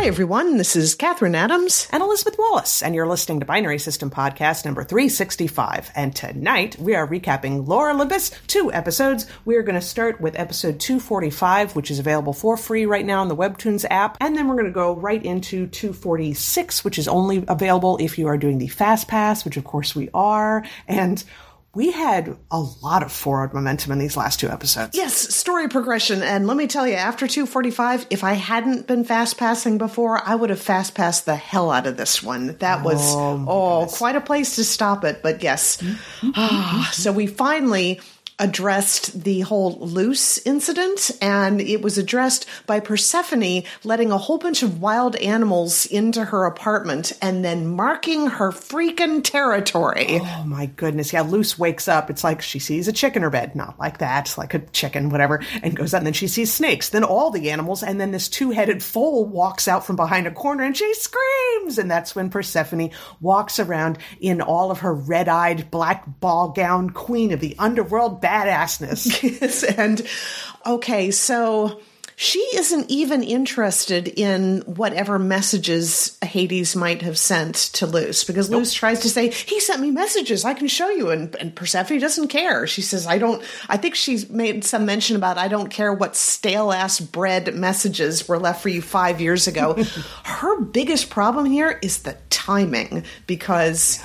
Hi, everyone. This is Catherine Adams. and Elizabeth Wallace, and you're listening to Binary System Podcast number 365. And tonight we are recapping Lore Olympus, two episodes. We're going to start with episode 245, which is available for free right now in the Webtoons app, and then we're going to go right into 246, which is only available if you are doing the Fast Pass, which of course we are, and we had a lot of forward momentum in these last two episodes. Yes, story progression. And let me tell you, after 245, if I hadn't been fast passing before, I would have fast passed the hell out of this one. That was, oh, quite a place to stop it. But yes. Ah, so we finally addressed the whole Luce incident and it was addressed by Persephone letting a whole bunch of wild animals into her apartment and then marking her freaking territory. Oh my goodness. Yeah, Luce wakes up. It's like she sees a chick in her bed. Not like that, like a chicken, whatever, and goes out. And then she sees snakes, then all the animals, and then this two headed foal walks out from behind a corner and she screams. And that's when Persephone walks around in all of her red eyed black ball gown queen of the underworld badassness. Yes, and okay, so she isn't even interested in whatever messages Hades might have sent to Luce because Luce tries to say, He sent me messages, I can show you. And, and Persephone doesn't care. She says, I don't, I think she's made some mention about, I don't care what stale ass bread messages were left for you five years ago. Her biggest problem here is the timing because.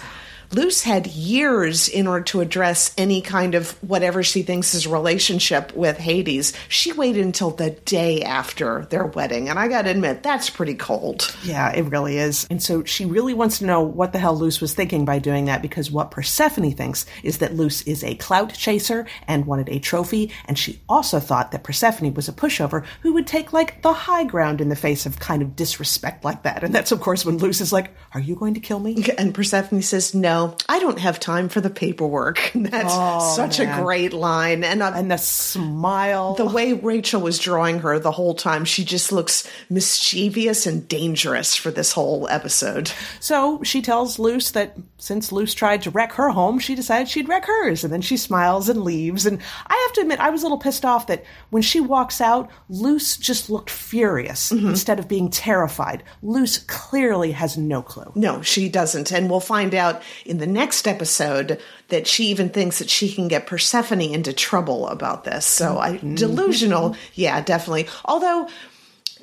Luce had years in order to address any kind of whatever she thinks is relationship with Hades. She waited until the day after their wedding, and I got to admit that's pretty cold. Yeah, it really is. And so she really wants to know what the hell Luce was thinking by doing that because what Persephone thinks is that Luce is a clout chaser and wanted a trophy, and she also thought that Persephone was a pushover who would take like the high ground in the face of kind of disrespect like that. And that's of course when Luce is like, Are you going to kill me? And Persephone says, "No, I don't have time for the paperwork." That's such man. a great line, and uh, And the smile. the way Rachel was drawing her the whole time, she just looks mischievous and dangerous for this whole episode. So she tells Luce that since Luce tried to wreck her home, she decided she'd wreck hers. And then she smiles and leaves. And I have to admit, I was a little pissed off that when she walks out, Luce just looked furious instead of being terrified. Luce clearly has no clue. No, she doesn't. And we'll find out in the next episode that she even thinks that she can get Persephone into trouble about this. So I mm-hmm. delusional, yeah, definitely. Although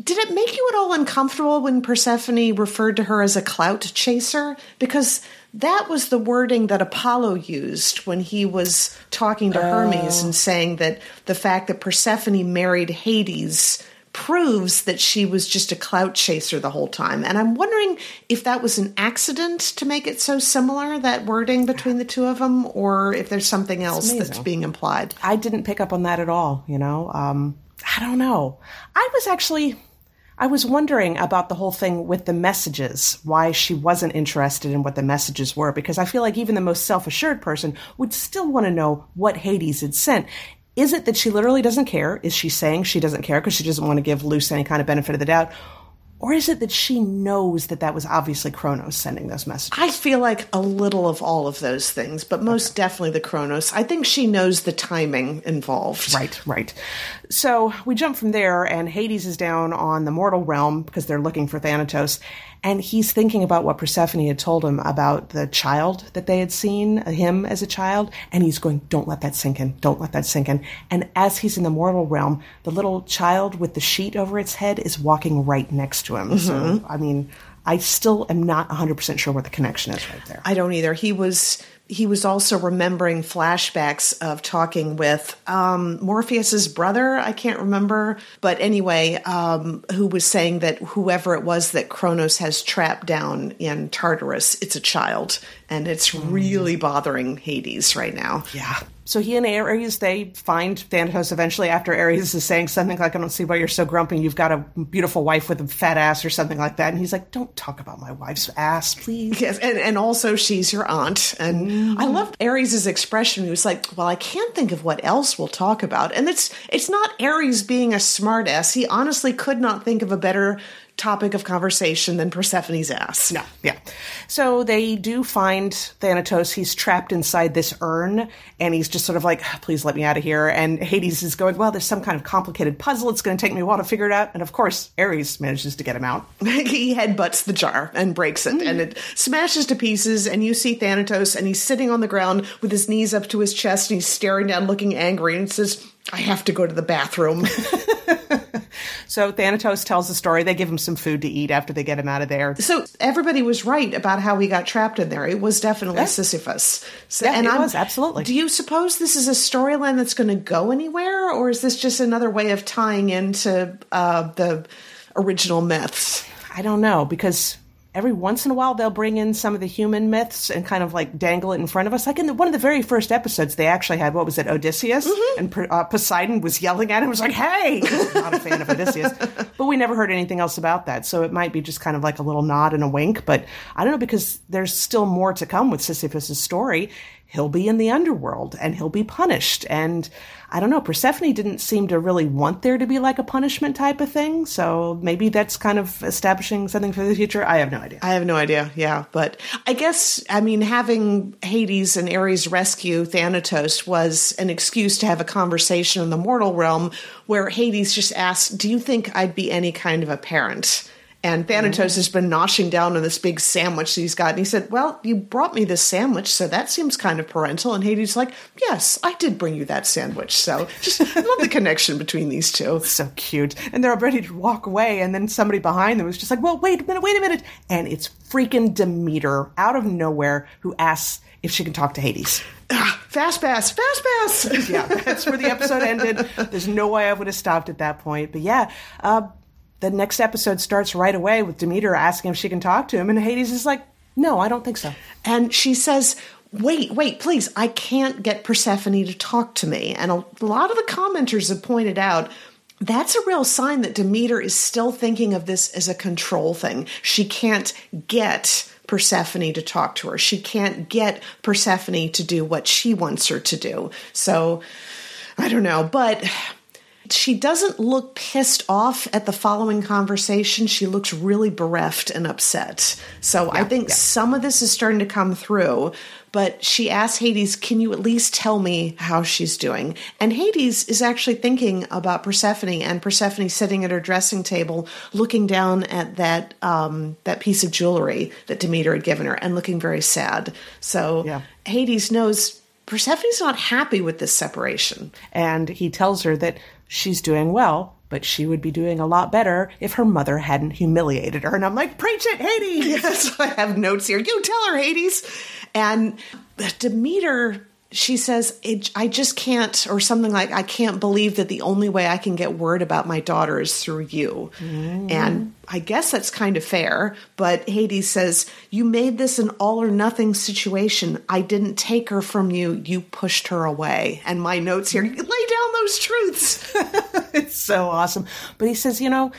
did it make you at all uncomfortable when Persephone referred to her as a clout chaser? Because that was the wording that Apollo used when he was talking to Hermes oh. and saying that the fact that Persephone married Hades proves that she was just a clout chaser the whole time. And I'm wondering if that was an accident to make it so similar, that wording between the two of them, or if there's something else that's being implied. I didn't pick up on that at all, you know? Um, I don't know. I was actually. I was wondering about the whole thing with the messages, why she wasn't interested in what the messages were, because I feel like even the most self assured person would still want to know what Hades had sent. Is it that she literally doesn't care? Is she saying she doesn't care because she doesn't want to give Luce any kind of benefit of the doubt? Or is it that she knows that that was obviously Kronos sending those messages? I feel like a little of all of those things, but most definitely the Kronos. I think she knows the timing involved. Right, right. So we jump from there, and Hades is down on the mortal realm because they're looking for Thanatos, and he's thinking about what Persephone had told him about the child that they had seen, him as a child, and he's going, Don't let that sink in, don't let that sink in. And as he's in the mortal realm, the little child with the sheet over its head is walking right next to him. So, mm-hmm. I mean, I still am not 100% sure what the connection is right there. I don't either. He was he was also remembering flashbacks of talking with um, Morpheus's brother. I can't remember, but anyway, um, who was saying that whoever it was that Kronos has trapped down in Tartarus, it's a child, and it's really bothering Hades right now. Yeah. So he and Ares, they find Thanatos eventually after Ares is saying something like, I don't see why you're so grumpy. You've got a beautiful wife with a fat ass or something like that. And he's like, don't talk about my wife's ass, please. Yes, and, and also she's your aunt. And I mm. loved Ares' expression. He was like, Well, I can't think of what else we'll talk about. And it's it's not Ares being a smartass. He honestly could not think of a better topic of conversation than Persephone's ass. No, yeah. So they do find Thanatos. He's trapped inside this urn, and he's just sort of like, "Please let me out of here." And Hades is going, "Well, there's some kind of complicated puzzle. It's going to take me a while to figure it out." And of course, Ares manages to get him out. he headbutts the jar and breaks it, and hmm. it smashes to pieces. And you see Thanatos, and he's sitting on the ground with his knees up to his chest, and he's staring down, looking angry, and says, "I have to go to the bathroom." So Thanatos tells the story. They give him some food to eat after they get him out of there. So everybody was right about how he got trapped in there. It was definitely Yeah. Sisyphus. So, Yeah, it I'm- was, absolutely. Do you suppose this is a storyline that's going to go anywhere, or is this just another way of tying into uh, the original myths? I don't know because every once in a while they'll bring in some of the human myths and kind of like dangle it in front of us. Like in the, one of the very first episodes, they actually had what was it, Odysseus, and uh, Poseidon was yelling at him. Was like, "Hey!" Not a fan of Odysseus, but we never heard anything else about that. So it might be just kind of like a little nod and a wink. But I don't know because there's still more to come with Sisyphus's story. He'll be in the underworld and he'll be punished and. I don't know. Persephone didn't seem to really want there to be like a punishment type of thing. So maybe that's kind of establishing something for the future. I have no idea. I have no idea. Yeah, but I guess I mean having Hades and Ares rescue Thanatos was an excuse to have a conversation in the mortal realm where Hades just asked, "Do you think I'd be any kind of a parent?" And Thanatos has been noshing down on this big sandwich that he's got, and he said, "Well, you brought me this sandwich, so that seems kind of parental." And Hades is like, "Yes, I did bring you that sandwich." So just love the connection between these two. So cute. And they're all ready to walk away. And then somebody behind them is just like, well, wait a minute, wait a minute. And it's freaking Demeter out of nowhere who asks if she can talk to Hades. Fast pass, fast pass. yeah, that's where the episode ended. There's no way I would have stopped at that point. But yeah, uh, the next episode starts right away with Demeter asking if she can talk to him, and Hades is like, "No, I don't think so." And she says, Wait, wait, please, I can't get Persephone to talk to me. And a lot of the commenters have pointed out that's a real sign that Demeter is still thinking of this as a control thing. She can't get Persephone to talk to her. She can't get Persephone to do what she wants her to do. So I don't know, but she doesn't look pissed off at the following conversation. She looks really bereft and upset. So I think some of this is starting to come through. But she asks Hades, Can you at least tell me how she's doing? And Hades is actually thinking about Persephone and Persephone sitting at her dressing table looking down at that um, that piece of jewelry that Demeter had given her and looking very sad. So Yeah. Hades knows Persephone's not happy with this separation. And he tells her that she's doing well, but she would be doing a lot better if her mother hadn't humiliated her. And I'm like, preach it, Hades! Yes, I have notes here. You tell her, Hades. And Demeter, she says, it, I just can't, or something like, I can't believe that the only way I can get word about my daughter is through you. Mm. And I guess that's kind of fair. But Hades says, You made this an all or nothing situation. I didn't take her from you. You pushed her away. And my notes here, lay down those truths. it's so awesome. But he says, you know,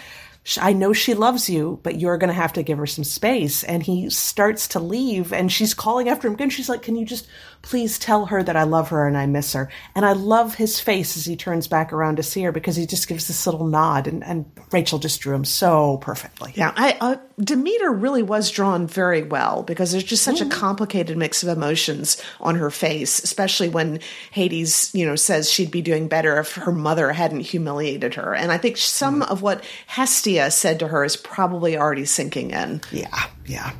I know she loves you, but you're going to have to give her some space. And he starts to leave, and she's calling after him again. She's like, Can you just please tell her that I love her and I miss her? And I love his face as he turns back around to see her because he just gives this little nod, and, and Rachel just drew him so perfectly. Yeah, I, uh, Demeter really was drawn very well because there's just such a complicated mix of emotions on her face, especially when Hades, you know, says she'd be doing better if her mother hadn't humiliated her. And I think some mm. of what Hestia said to her is probably already sinking in. Yeah, yeah.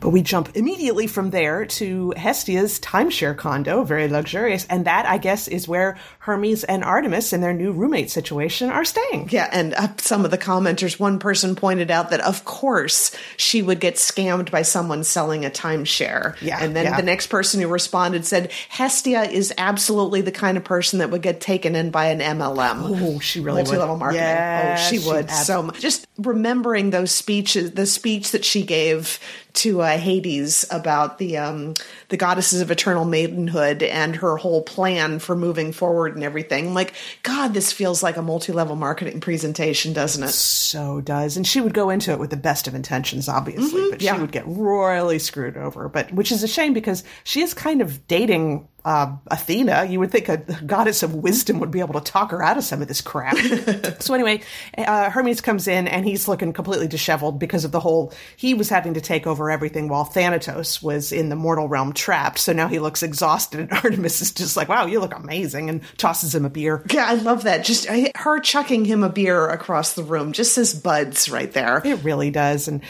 But we jump immediately from there to Hestia's timeshare condo, very luxurious. And that, I guess, is where Hermes and Artemis in their new roommate situation are staying. Yeah, and uh, some of the commenters, one person pointed out that of course she would get scammed by someone selling a timeshare. Yeah, and then yeah. the next person who responded said Hestia is absolutely the kind of person that would get taken in by an MLM. Oh, she really would. multi-level marketing. Yeah, oh, she she would abs- so much. Just remembering those speeches, the speech that she gave to uh, Hades about the um, the goddesses of eternal maidenhood and her whole plan for moving forward and everything. I'm like, God, this feels like a multi-level marketing presentation, doesn't it? So does. And she would go into it with the best of intentions, obviously, but yeah. she would get royally screwed over. But which is a shame because she is kind of dating uh, Athena. You would think a goddess of wisdom would be able to talk her out of some of this crap. so anyway, uh, Hermes comes in and he's looking completely disheveled because of the whole. He was having to take over everything while Thanatos was in the mortal realm trapped. So now he looks exhausted, and Artemis is just like, "Wow, you look amazing," and tosses him a beer. Yeah, I love that. Just I, her chucking him a beer across the room just says buds right there. It really does, and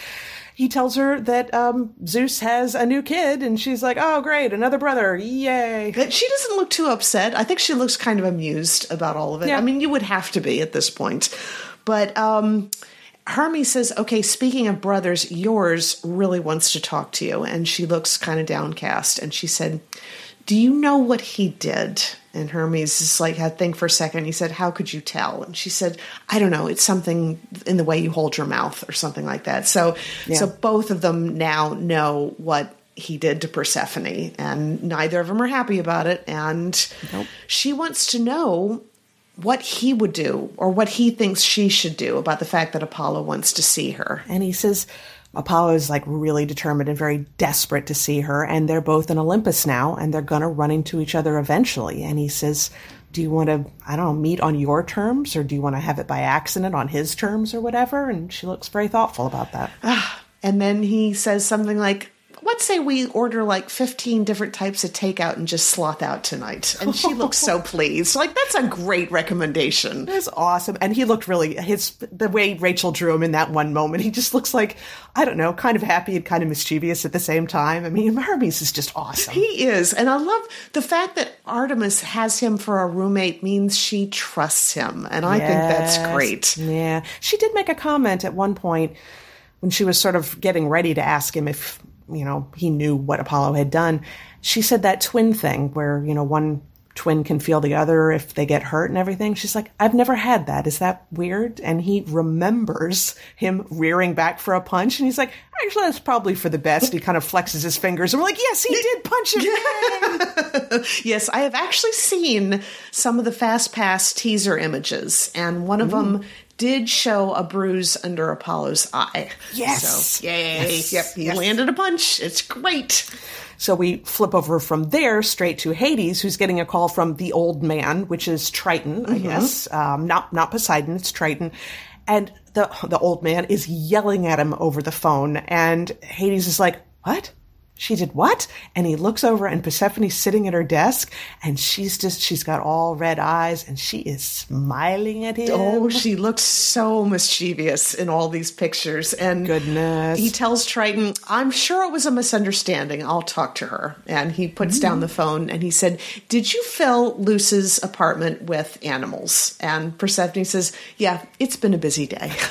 he tells her that um, Zeus has a new kid, and she's like, "Oh, great, another brother! Yay!" But she doesn't look too upset. I think she looks kind of amused about all of it. Yeah. I mean, you would have to be at this point. But um, Hermes says, "Okay, speaking of brothers, yours really wants to talk to you," and she looks kind of downcast. And she said, "Do you know what he did?" And Hermes just like had think for a second. He said, "How could you tell?" And she said, "I don't know. It's something in the way you hold your mouth, or something like that." So, so both of them now know what he did to Persephone, and neither of them are happy about it. And she wants to know what he would do or what he thinks she should do about the fact that Apollo wants to see her. And he says Apollo is like really determined and very desperate to see her, and they're both in Olympus now, and they're gonna run into each other eventually. And he says, "Do you want to, I don't know, meet on your terms, or do you want to have it by accident on his terms, or whatever?" And she looks very thoughtful about that. Ah, and then he says something like, Let's say we order like 15 different types of takeout and just sloth out tonight. And she looks so pleased. Like, that's a great recommendation. That's awesome. And he looked really his the way Rachel drew him in that one moment. He just looks like I don't know, kind of happy and kind of mischievous at the same time. I mean, Hermes is just awesome. He is. And I love the fact that Artemis has him for a roommate means she trusts him. And I think that's great. Yeah. She did make a comment at one point when she was sort of getting ready to ask him if, you know, he knew what Apollo had done. She said that twin thing where, you know, one twin can feel the other if they get hurt and everything. She's like, I've never had that. Is that weird? And he remembers him rearing back for a punch. And he's like, actually, that's probably for the best. He kind of flexes his fingers. And we're like, yes, he did punch him. Yes, I have actually seen some of the Fast Pass teaser images, and one of mm. them did show a bruise under Apollo's eye. Yes. So, yay. Yes. Yep, he Yes. landed a punch. It's great. So we flip over from there straight to Hades, who's getting a call from the old man, which is Triton, I guess. Um, not not Poseidon, it's Triton. And the the old man is yelling at him over the phone, and Hades is like, "What? She did what?" And he looks over, and Persephone's sitting at her desk, and she's just she's got all red eyes, and she is smiling at him. Oh, she looks so mischievous in all these pictures. And Goodness. he tells Triton, I'm sure it was a misunderstanding. I'll talk to her. And he puts mm-hmm. down the phone and he said, Did you fill Luce's apartment with animals? And Persephone says, Yeah, it's been a busy day.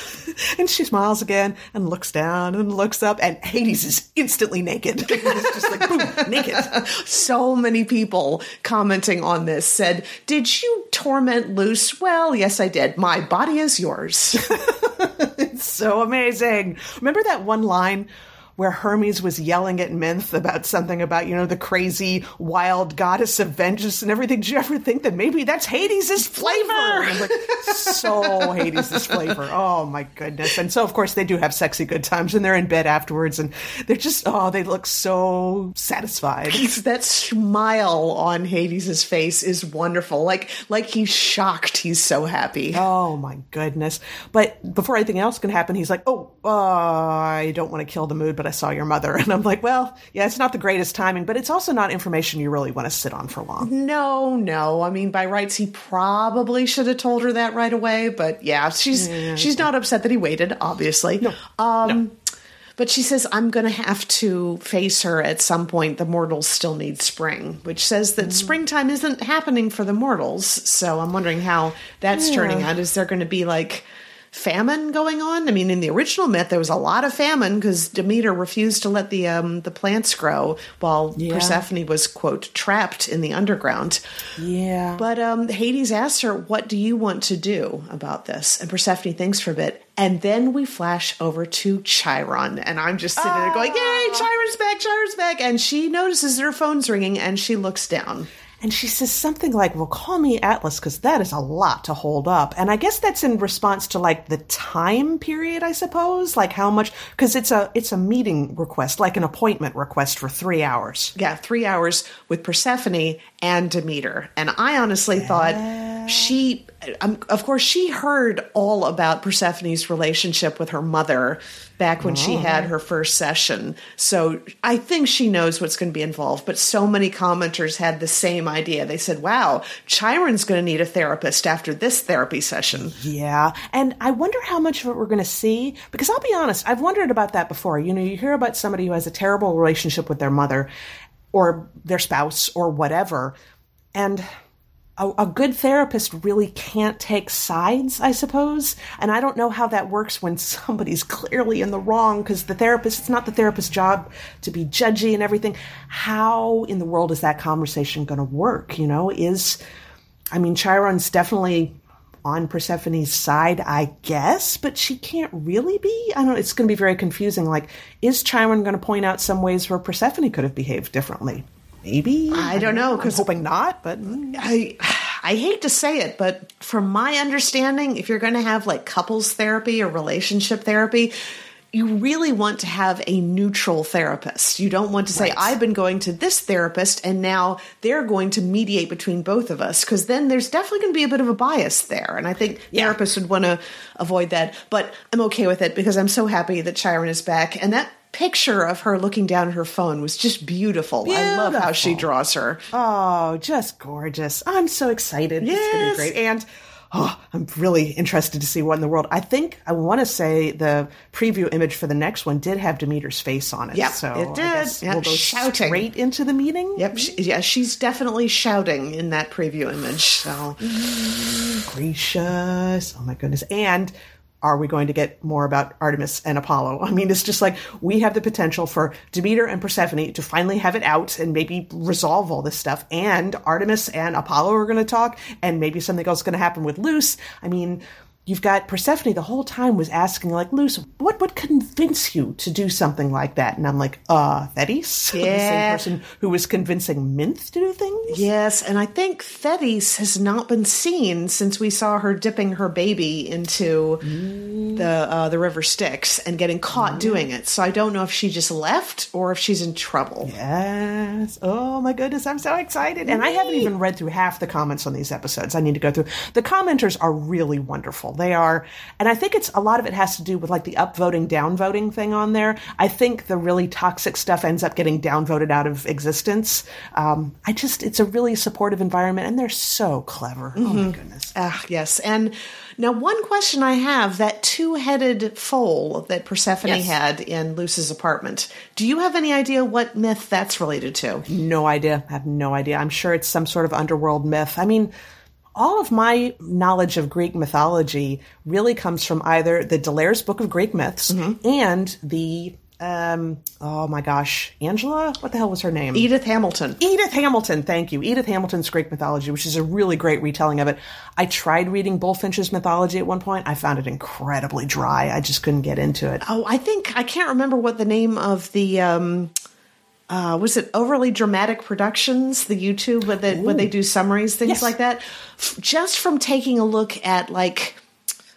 And she smiles again and looks down and looks up, and Hades is instantly naked. It's just like boom, naked. so many people commenting on this said, Did you torment Luce? Well, yes, I did. My body is yours. It's so amazing. Remember that one line where Hermes was yelling at Minth about something about, you know, the crazy wild goddess of vengeance and everything? Did you ever think that maybe that's Hades' flavor? I'm like, so Hades' flavor. Oh my goodness. And so of course they do have sexy good times and they're in bed afterwards and they're just oh, they look so satisfied. He's- that smile on Hades' face is wonderful. Like like he's shocked. He's so happy. Oh my goodness. But before anything else can happen, he's like, Oh, uh, I don't want to kill the mood, but I saw your mother. And I'm like, Well, yeah, it's not the greatest timing, but it's also not information you really want to sit on for long. No, no. I mean, by rights, he probably should have told her that right away. But yeah, she's she's not upset that he waited. Obviously, no. Um, But she says, I'm going to have to face her at some point. The mortals still need spring, which says that springtime isn't happening for the mortals. So I'm wondering how that's turning out. Is there going to be like famine going on? I mean, in the original myth, there was a lot of famine because Demeter refused to let the um, the plants grow while Yeah. Persephone was quote trapped in the underground. Yeah. But um, Hades asks her, What do you want to do about this? And Persephone thinks for a bit. And then we flash over to Chiron. And I'm just sitting there going, Yay, Chiron's back, Chiron's back. And she notices that her phone's ringing and she looks down. And she says something like, "Well, call me Atlas because that is a lot to hold up." And I guess that's in response to like the time period, I suppose, like how much because it's a it's a meeting request, like an appointment request for three hours. Yeah, three hours with Persephone and Demeter. And I honestly yeah. thought she, um, of course, she heard all about Persephone's relationship with her mother back when oh. she had her first session. So I think she knows what's going to be involved. But so many commenters had the same idea. They said, wow, Chiron's going to need a therapist after this therapy session. Yeah. And I wonder how much of it we're going to see. Because I'll be honest, I've wondered about that before. You know, you hear about somebody who has a terrible relationship with their mother or their spouse or whatever. And a, a, good therapist really can't take sides, I suppose. And I don't know how that works when somebody's clearly in the wrong because the therapist, it's not the therapist's job to be judgy and everything. How in the world is that conversation going to work? You know, is, I mean, Chiron's definitely on Persephone's side, I guess, but she can't really be. I don't know. It's going to be very confusing. Like, is Chiron going to point out some ways where Persephone could have behaved differently? Maybe. I don't know. Because hoping not, but mm, I, I hate to say it, but from my understanding, if you're going to have like couples therapy or relationship therapy, you really want to have a neutral therapist. You don't want to say, right. I've been going to this therapist and now they're going to mediate between both of us, because then there's definitely going to be a bit of a bias there. And I think yeah. therapists would want to avoid that. But I'm okay with it because I'm so happy that Chiron is back. And that picture of her looking down at her phone was just beautiful. beautiful. I love how she draws her. Oh, just gorgeous. I'm so excited. Yes. It's going to be great. And oh, I'm really interested to see what in the world. I think I want to say the preview image for the next one did have Demeter's face on it. Yeah, so it did. Yep. We'll go shouting straight into the meeting. Yep. She, yeah, she's definitely shouting in that preview image. So gracious. Oh my goodness. And are we going to get more about Artemis and Apollo? I mean, it's just like we have the potential for Demeter and Persephone to finally have it out and maybe resolve all this stuff. And Artemis and Apollo are going to talk, and maybe something else is going to happen with Luce. I mean, you've got Persephone the whole time was asking like Luce, what would convince you to do something like that? And I'm like, uh, Thetis, yeah. the same person who was convincing Minth to do things. Yes, and I think Thetis has not been seen since we saw her dipping her baby into mm. the uh, the river Styx and getting caught mm. doing it. So I don't know if she just left or if she's in trouble. Yes. Oh my goodness, I'm so excited, and I haven't even read through half the comments on these episodes. I need to go through. The commenters are really wonderful they are. And I think it's a lot of it has to do with like the upvoting, downvoting thing on there. I think the really toxic stuff ends up getting downvoted out of existence. Um, I just, it's a really supportive environment and they're so clever. Mm-hmm. Oh my mm-hmm. goodness. Ah, yes. And now, one question I have that two headed foal that Persephone yes. had in Luce's apartment, do you have any idea what myth that's related to? No idea. I have no idea. I'm sure it's some sort of underworld myth. I mean, all of my knowledge of Greek mythology really comes from either the D'Aulaire's Book of Greek Myths mm-hmm. and the um oh my gosh angela? What the hell was her name? Edith hamilton. Edith hamilton thank you. Edith hamilton's greek mythology which is a really great retelling of it. I tried reading Bulfinch's mythology at one point. I found it incredibly dry. I just couldn't get into it. Oh i think i can't remember what the name of the um uh, was it overly dramatic productions the youtube where they, where they do summaries things yes. like that F- just from taking a look at like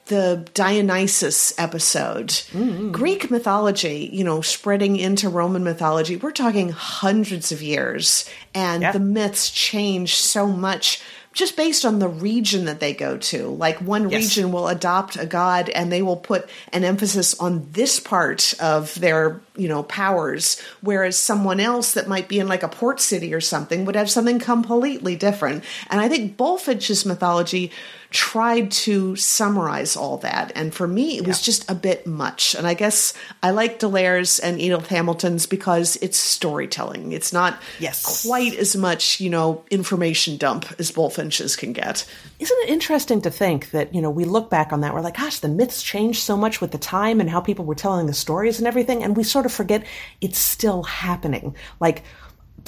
the dionysus episode mm-hmm. greek mythology you know spreading into roman mythology we're talking hundreds of years and yeah. the myths change so much just based on the region that they go to. Like one yes. region will adopt a god and they will put an emphasis on this part of their, you know, powers, whereas someone else that might be in like a port city or something would have something completely different. And I think Bulfinch's mythology tried to summarize all that. And for me, it was just a bit much. And I guess I like D'Aulaire's and Edith Hamilton's because it's storytelling. It's not yes. quite as much, you know, information dump as Bulfinch's can get. Isn't it interesting to think that, you know, we look back on that, we're like, gosh, the myths changed so much with the time and how people were telling the stories and everything. And we sort of forget it's still happening. Like,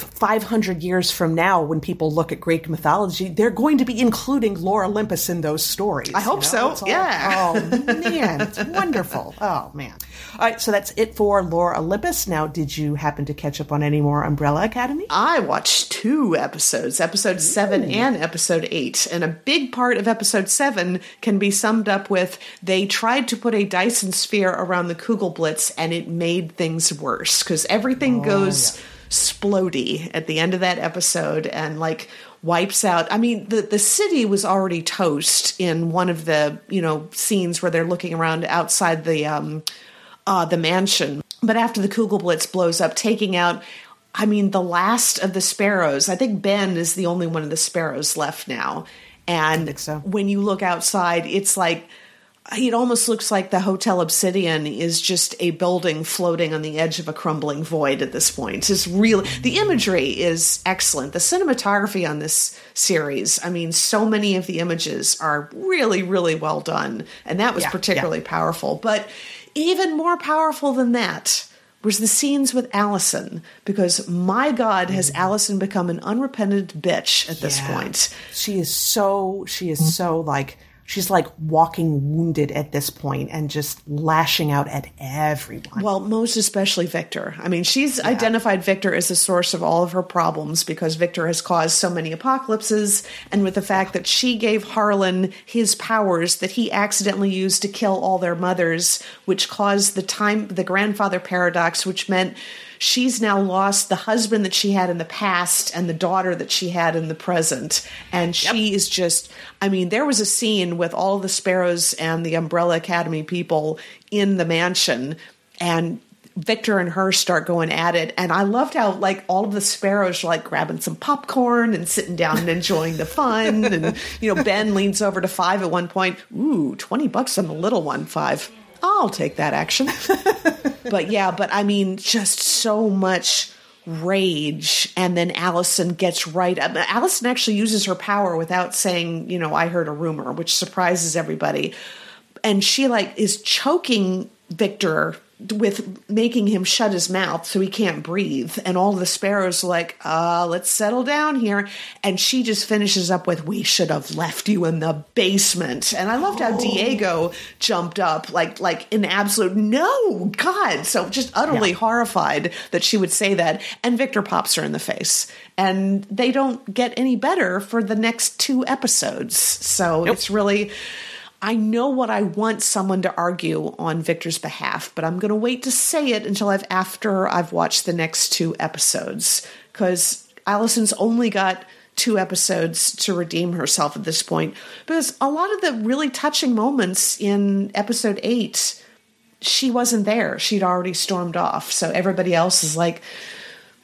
500 years from now, when people look at Greek mythology, they're going to be including Lore Olympus in those stories. I hope you know? so. yeah. oh, man. It's wonderful. Oh, man. All right. So that's it for Lore Olympus. Now, did you happen to catch up on any more Umbrella Academy? I watched two episodes, episode seven and episode eight. And a big part of episode seven can be summed up with they tried to put a Dyson sphere around the Kugelblitz and it made things worse because everything oh, goes splody at the end of that episode and like wipes out. I mean, the the city was already toast in one of the you know scenes where they're looking around outside the um uh the mansion, but after the Kugelblitz blows up, taking out. I mean, the last of the sparrows. I think Ben is the only one of the sparrows left now. And so. when you look outside, it's like it almost looks like the Hotel Obsidian is just a building floating on the edge of a crumbling void at this point. It's really the imagery is excellent. The cinematography on this series, I mean, so many of the images are really, really well done, and that was Yeah, particularly powerful. But even more powerful than that was the scenes with Allison, because my God, has mm-hmm. Allison become an unrepentant bitch at this Yeah. point. She is so, she is so like, she's like walking wounded at this point and just lashing out at everyone. Well, most especially Victor. I mean, she's identified Victor as the source of all of her problems because Victor has caused so many apocalypses, and with the fact that she gave Harlan his powers that he accidentally used to kill all their mothers, which caused the time the grandfather paradox, which meant she's now lost the husband that she had in the past and the daughter that she had in the present. And she is just, I mean, there was a scene with all the Sparrows and the Umbrella Academy people in the mansion, and Victor and her start going at it. And I loved how, like, all of the Sparrows are like grabbing some popcorn and sitting down and enjoying the fun. And, you know, Ben leans over to Five at one point. Ooh, 20 bucks on the little one, Five. I'll take that action but yeah, but I mean, just so much rage. And then Allison gets right up. Allison actually uses her power without saying, you know, I heard a rumor, which surprises everybody. And she like is choking Victor with making him shut his mouth so he can't breathe. And all the sparrows are like, uh, let's settle down here. And she just finishes up with, we should have left you in the basement. And I loved how Diego jumped up like, like in absolute, no, God. So just utterly Yeah. horrified that she would say that. And Victor pops her in the face. And they don't get any better for the next two episodes. So it's really, I know what I want someone to argue on Victor's behalf, but I'm going to wait to say it until I've after I've watched the next two episodes because Allison's only got two episodes to redeem herself at this point because a lot of the really touching moments in episode 8 she wasn't there. She'd already stormed off. So everybody else is like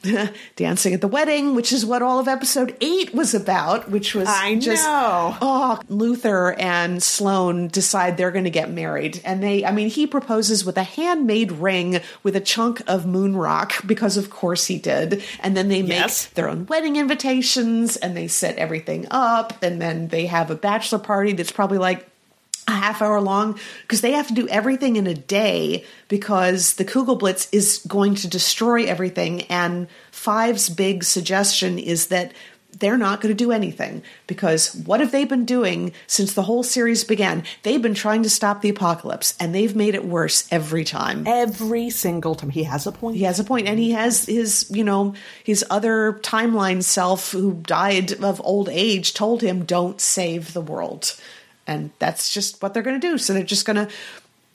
dancing at the wedding, which is what all of episode eight was about, which was I just know. oh Luther and Sloane decide they're gonna get married. And they I mean he proposes with a handmade ring with a chunk of moon rock, because of course he did. And then they make Yes. their own wedding invitations and they set everything up and then they have a bachelor party that's probably like a half hour long because they have to do everything in a day because the Kugelblitz is going to destroy everything. And Five's big suggestion is that they're not going to do anything because what have they been doing since the whole series began? They've been trying to stop the apocalypse and they've made it worse every time. Every single time. He has a point. He has a point, and he has his, you know, his other timeline self who died of old age told him, "Don't save the world," and that's just what they're going to do. So they're just going to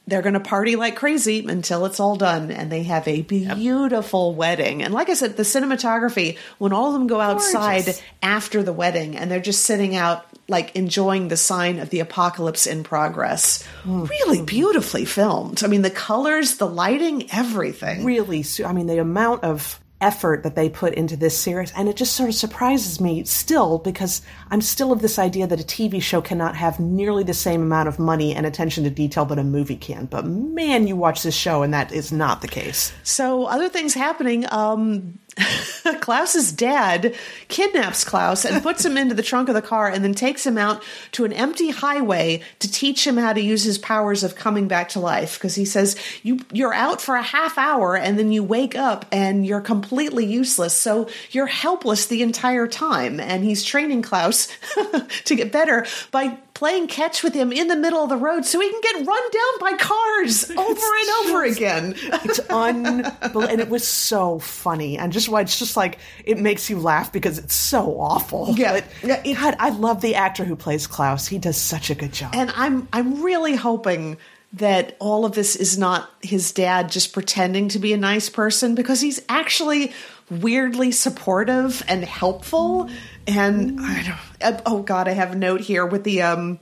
they're going to party like crazy until it's all done, and they have a beautiful wedding. And like I said, the cinematography when all of them go outside Gorgeous. after the wedding, and they're just sitting out. Like enjoying the sign of the apocalypse in progress. Mm. Really beautifully filmed. I mean, the colors, the lighting, everything. really i mean the amount of effort that they put into this series and it just sort of surprises me still because i'm still of this idea that a tv show cannot have nearly the same amount of money and attention to detail that a movie can but man you watch this show and that is not the case So other things happening. Um, Klaus's dad kidnaps Klaus and puts him into the trunk of the car and then takes him out to an empty highway to teach him how to use his powers of coming back to life. Because he says you you're out for a half hour and then you wake up and you're completely useless. So you're helpless the entire time. And he's training Klaus to get better by playing catch with him in the middle of the road so he can get run down by cars over and over again. It's unbelievable. and it was so funny. And just why it's just like, it makes you laugh because it's so awful. Yeah. But, God, I love the actor who plays Klaus. He does such a good job. And I'm I'm really hoping that all of this is not his dad just pretending to be a nice person because he's actually weirdly supportive and helpful. And I don't. Oh God, I have a note here with the um.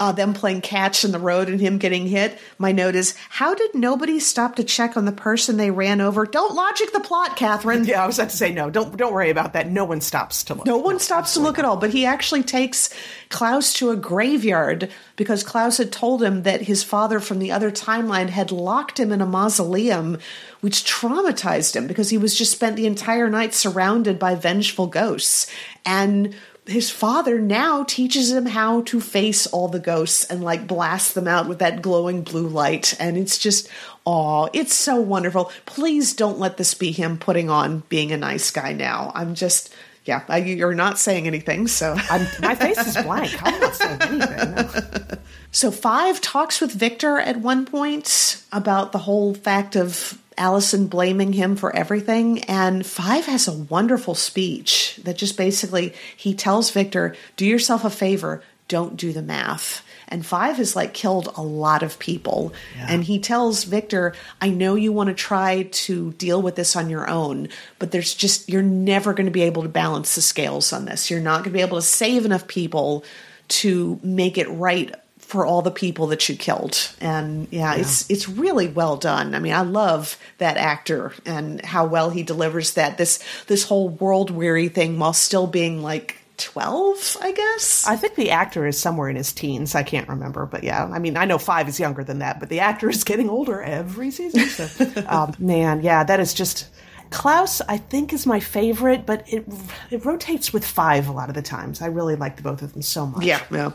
Uh, them playing catch in the road and him getting hit. My note is, how did nobody stop to check on the person they ran over? Don't logic the plot, Catherine. yeah, I was about to say, no, don't, don't worry about that. No one stops to look. No one stops to look at all, but he actually takes Klaus to a graveyard because Klaus had told him that his father from the other timeline had locked him in a mausoleum, which traumatized him because he was just spent the entire night surrounded by vengeful ghosts. And his father now teaches him how to face all the ghosts and like blast them out with that glowing blue light. And it's just, oh, it's so wonderful. Please don't let this be him putting on being a nice guy now. I'm just, yeah, I, you're not saying anything, so. I'm, my face is blank. I'm not saying anything. No. So Five talks with Victor at one point about the whole fact of Allison blaming him for everything. And Five has a wonderful speech that just basically he tells Victor, do yourself a favor, don't do the math. And Five has like killed a lot of people. And he tells Victor, I know you want to try to deal with this on your own, but there's just, you're never going to be able to balance the scales on this. You're not going to be able to save enough people to make it right for all the people that you killed. And yeah, it's it's really well done. I mean, I love that actor and how well he delivers that this this whole world weary thing while still being like 12, I guess. I think the actor is somewhere in his teens. I can't remember, but yeah. I mean, I know five is younger than that, but the actor is getting older every season. So, um, man, yeah, that is just. Klaus, I think, is my favorite, but it it rotates with five a lot of the times. I really like the both of them so much. Yeah, yeah.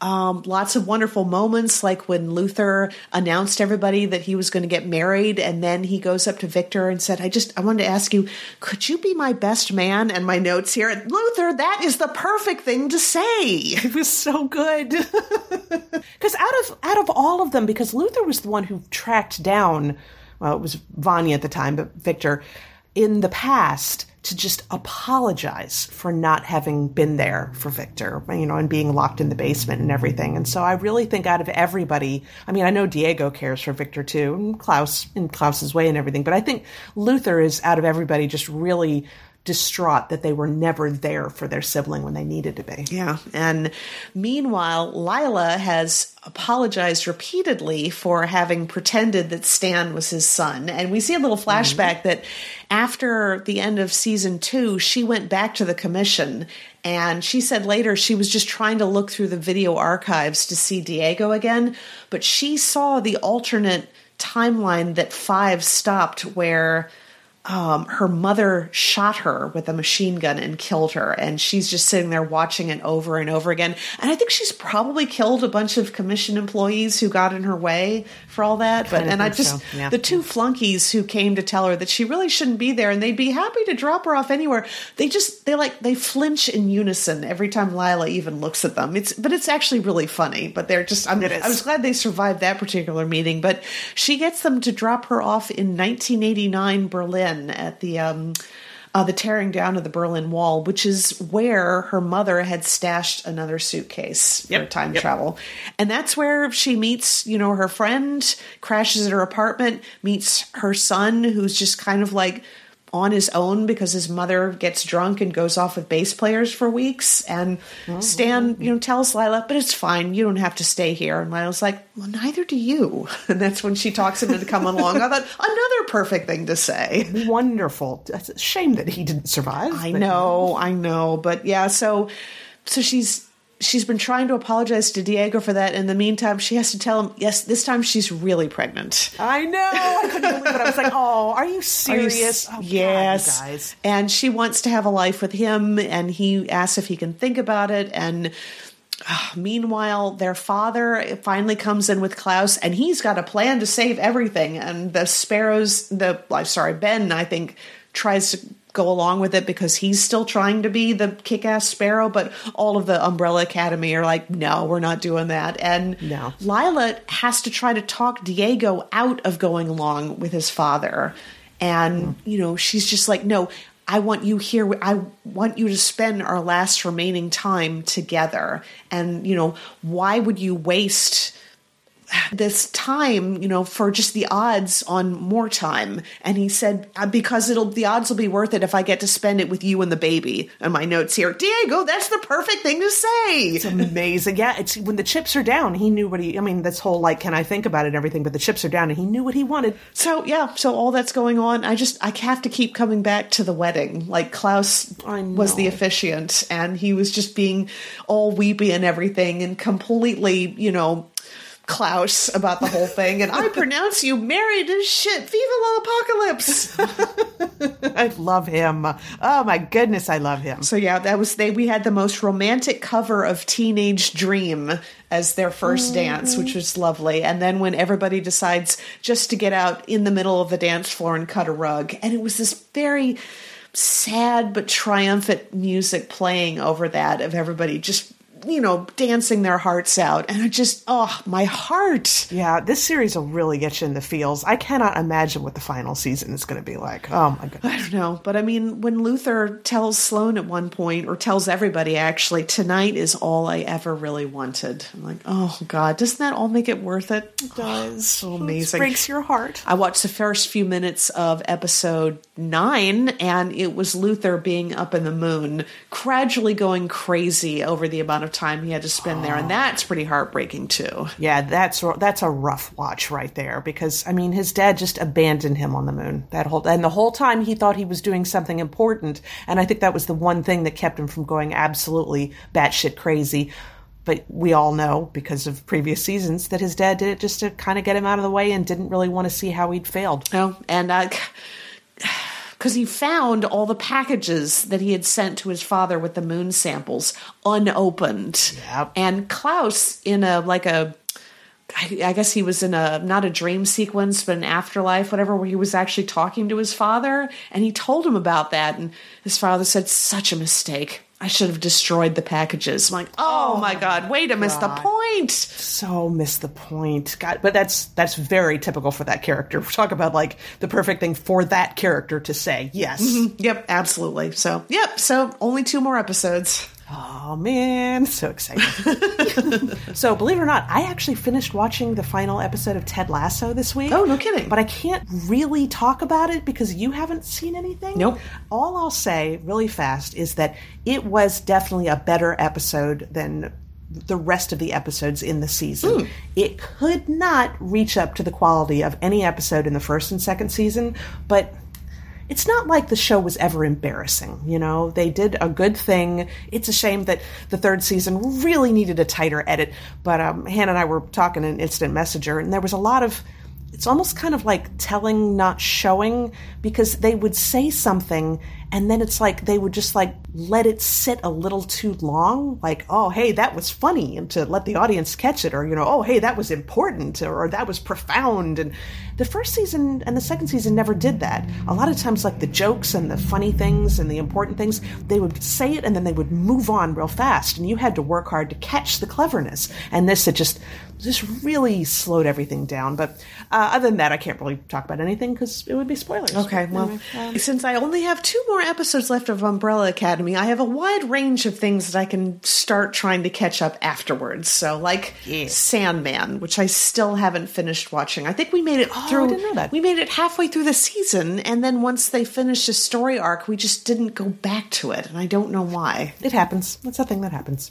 Um, lots of wonderful moments, like when Luther announced everybody that he was going to get married, and then he goes up to Victor and said, "I just, I wanted to ask you, could you be my best man?" And my notes here, Luther, that is the perfect thing to say. It was so good. Because out of out of all of them, because Luther was the one who tracked down, well, it was Vanya at the time, but Victor, in the past to just apologize for not having been there for Victor, you know, and being locked in the basement and everything. And so I really think out of everybody, I mean, I know Diego cares for Victor too, and Klaus in Klaus's way and everything, but I think Luther is out of everybody just really distraught that they were never there for their sibling when they needed to be. Yeah. And meanwhile, Lila has apologized repeatedly for having pretended that Stan was his son. And we see a little mm-hmm. flashback that after the end of season two, she went back to the commission and she said later she was just trying to look through the video archives to see Diego again. But she saw the alternate timeline that Five stopped where um, her mother shot her with a machine gun and killed her, and she's just sitting there watching it over and over again. And I think she's probably killed a bunch of commission employees who got in her way for all that. But Kinda and I just so, yeah. the two flunkies who came to tell her that she really shouldn't be there, and they'd be happy to drop her off anywhere. They just they like they flinch in unison every time Lila even looks at them. It's but it's actually really funny. But they're just I'm, I was glad they survived that particular meeting. But she gets them to drop her off in 1989 Berlin at the um, uh, the tearing down of the Berlin Wall, which is where her mother had stashed another suitcase for time yep. travel, and that's where she meets you know her friend, crashes at her apartment, meets her son, who's just kind of like on his own because his mother gets drunk and goes off with bass players for weeks. And oh. Stan, you know, tells Lila, but it's fine. You don't have to stay here. And Lila's like, well, neither do you. And that's when she talks him into coming along. I thought, another perfect thing to say. Wonderful. It's a shame that he didn't survive. I know, I know. But yeah, so, so she's, she's been trying to apologize to Diego for that. In the meantime, she has to tell him, yes, this time she's really pregnant. I know. I couldn't believe it. I was like, oh, are you serious? Are you, oh, yes. God, guys. And she wants to have a life with him, and he asks if he can think about it. And uh, meanwhile, their father finally comes in with Klaus, and he's got a plan to save everything. And the sparrows, the I'm sorry, Ben, I think, tries to go along with it because he's still trying to be the kick-ass sparrow but all of the umbrella academy are like no we're not doing that. And No. lila has to try to talk diego out of going along with his father. And mm-hmm. you know she's just like no i want you here. I want you to spend our last remaining time together. And you know why would you waste this time, you know, for just the odds on more time. And he said, "Uh, because it'll, the odds will be worth it if I get to spend it with you and the baby. And my notes here, Diego, that's the perfect thing to say. It's amazing. Yeah, it's when the chips are down, he knew what he I mean, this whole like, can I think about it and everything, but the chips are down and he knew what he wanted. So yeah, so all that's going on. I just, I have to keep coming back to the wedding. Like Klaus was the officiant and he was just being all weepy and everything and completely, you know, Klaus about the whole thing, and I pronounce you married as shit. Viva la apocalypse! I love him. Oh my goodness, I love him. So yeah, that was they. We had the most romantic cover of "Teenage Dream" as their 1st mm-hmm. dance, which was lovely. And then when everybody decides just to get out in the middle of the dance floor and cut a rug, and it was this very sad but triumphant music playing over that of everybody just you know dancing their hearts out, and I just oh my heart. Yeah, this series will really get you in the feels. I cannot imagine what the final season is going to be like. Oh my god. I don't know, but I mean, when Luther tells Sloane at one point, or tells everybody actually, tonight is all I ever really wanted. I'm like, oh God, doesn't that all make it worth it? It does. so It amazing. breaks your heart. I watched the first few minutes of episode nine, and it was Luther being up in the moon, gradually going crazy over the amount of time he had to spend there, and that's pretty heartbreaking too. Yeah, that's that's a rough watch right there because I mean his dad just abandoned him on the moon that whole and the whole time he thought he was doing something important and I think that was the one thing that kept him from going absolutely batshit crazy. But we all know because of previous seasons that his dad did it just to kind of get him out of the way and didn't really want to see how he'd failed. No, and I. Because he found all the packages that he had sent to his father with the moon samples unopened. Yep. And Klaus, in a like a, I I guess he was in a not a dream sequence, but an afterlife, whatever, where he was actually talking to his father, and he told him about that, and his father said, "Such a mistake. I should have destroyed the packages." I'm like, "Oh, oh my god, way to miss the point." So miss the point. God, but that's that's very typical for that character. Talk about like the perfect thing for that character to say. Yes. Mm-hmm. Yep, absolutely. So, yep. So, only two more episodes. Oh man, so excited. so, believe it or not, I actually finished watching the final episode of Ted Lasso this week. Oh, no kidding. But I can't really talk about it because you haven't seen anything. Nope. All I'll say really fast is that it was definitely a better episode than the rest of the episodes in the season. Hmm. It could not reach up to the quality of any episode in the first and second season, but it's not like the show was ever embarrassing. You know, they did a good thing. It's a shame that the third season really needed a tighter edit. But um, Hannah and I were talking in Instant Messenger, and there was a lot of. It's almost kind of like telling, not showing, because they would say something and then it's like they would just like let it sit a little too long like oh hey that was funny and to let the audience catch it or you know oh hey that was important or, or that was profound and the first season and the second season never did that a lot of times like the jokes and the funny things and the important things they would say it and then they would move on real fast and you had to work hard to catch the cleverness and this it just just really slowed everything down but uh, other than that i can't really talk about anything because it would be spoilers Okay, well, Anyway, um, since I only have two more episodes left of Umbrella Academy, I have a wide range of things that I can start trying to catch up afterwards. So, like Yes. Sandman, which I still haven't finished watching. I think we made it through. Oh, I didn't know that. We made it halfway through the season, and then once they finished a story arc, we just didn't go back to it, and I don't know why. It happens. That's a thing that happens.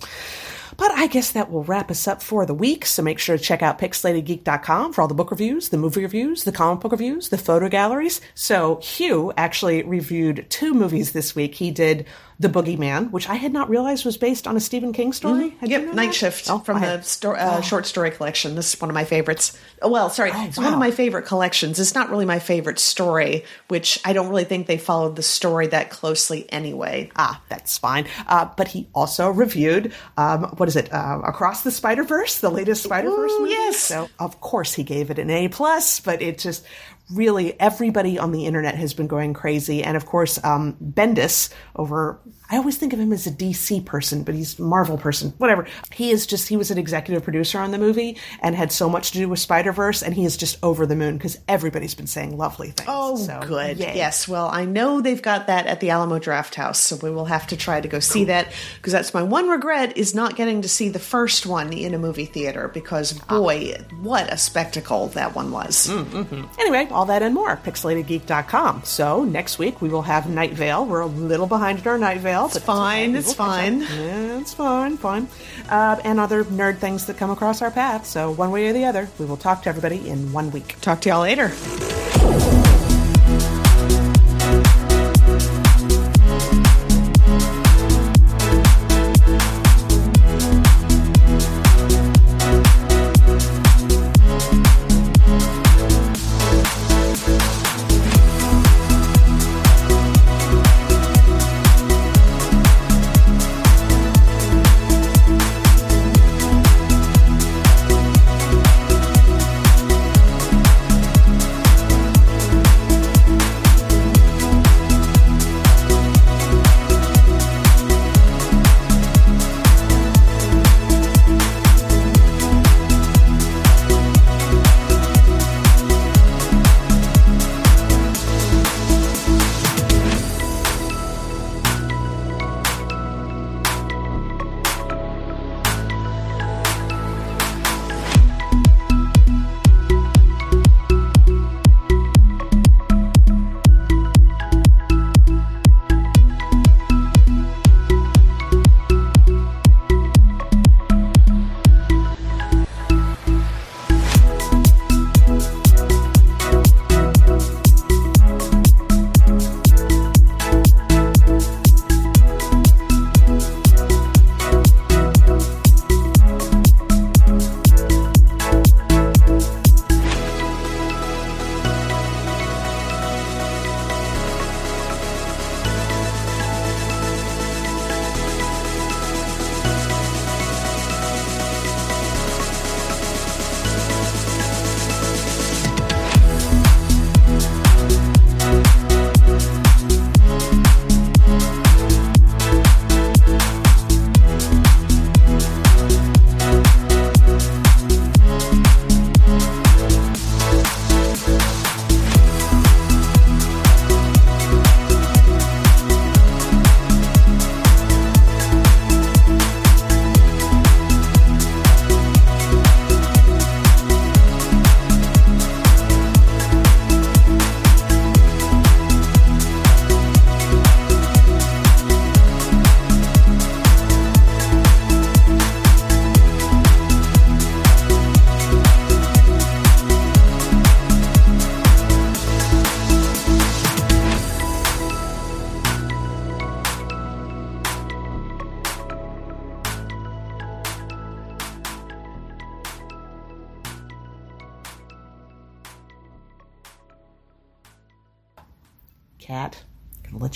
But I guess that will wrap us up for the week. So make sure to check out pixelatedgeek.com for all the book reviews, the movie reviews, the comic book reviews, the photo galleries. So Hugh actually reviewed two movies this week. He did The Boogeyman, which I had not realized was based on a Stephen King story. You Yep, Night that? Shift Oh, from the sto- uh, short story collection. This is one of my favorites. Oh, Well, sorry, it's one of my favorite collections. It's not really my favorite story, which I don't really think they followed the story that closely anyway. Ah, that's fine. Uh, but he also reviewed, um, what is it, uh, Across the Spider Verse, the latest Spider Verse movie. yes. So of course he gave it an A plus, but it just really everybody on the internet has been going crazy, and of course um, Bendis over. I always think of him as a DC person, but he's Marvel person. Whatever. He is just he was an executive producer on the movie and had so much to do with Spider Verse, and he is just over the moon because everybody's been saying lovely things. Oh, So, good. yay. Yes. Well, I know they've got that at the Alamo Drafthouse, so we will have to try to go see that because that's my one regret is not getting to see the first one in a movie theater because ah. boy, what a spectacle that one was. Mm, mm-hmm. Anyway, all that and more, pixelatedgeek.com. So next week we will have Night Vale. We're a little behind in our Night Vale. But it's fine, it's fine. Yeah, it's fine, fine. Uh, and other nerd things that come across our path. So one way or the other, we will talk to everybody in one week. Talk to y'all later.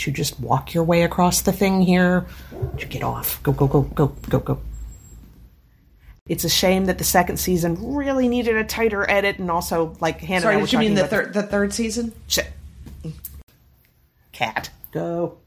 Gonna you just walk your way across the thing here. You get off. Go, go, go, go, go, go. It's a shame that the second season really needed a tighter edit, and also like Hannah. Sorry, did you mean the third the third season? Shit. Cat, go.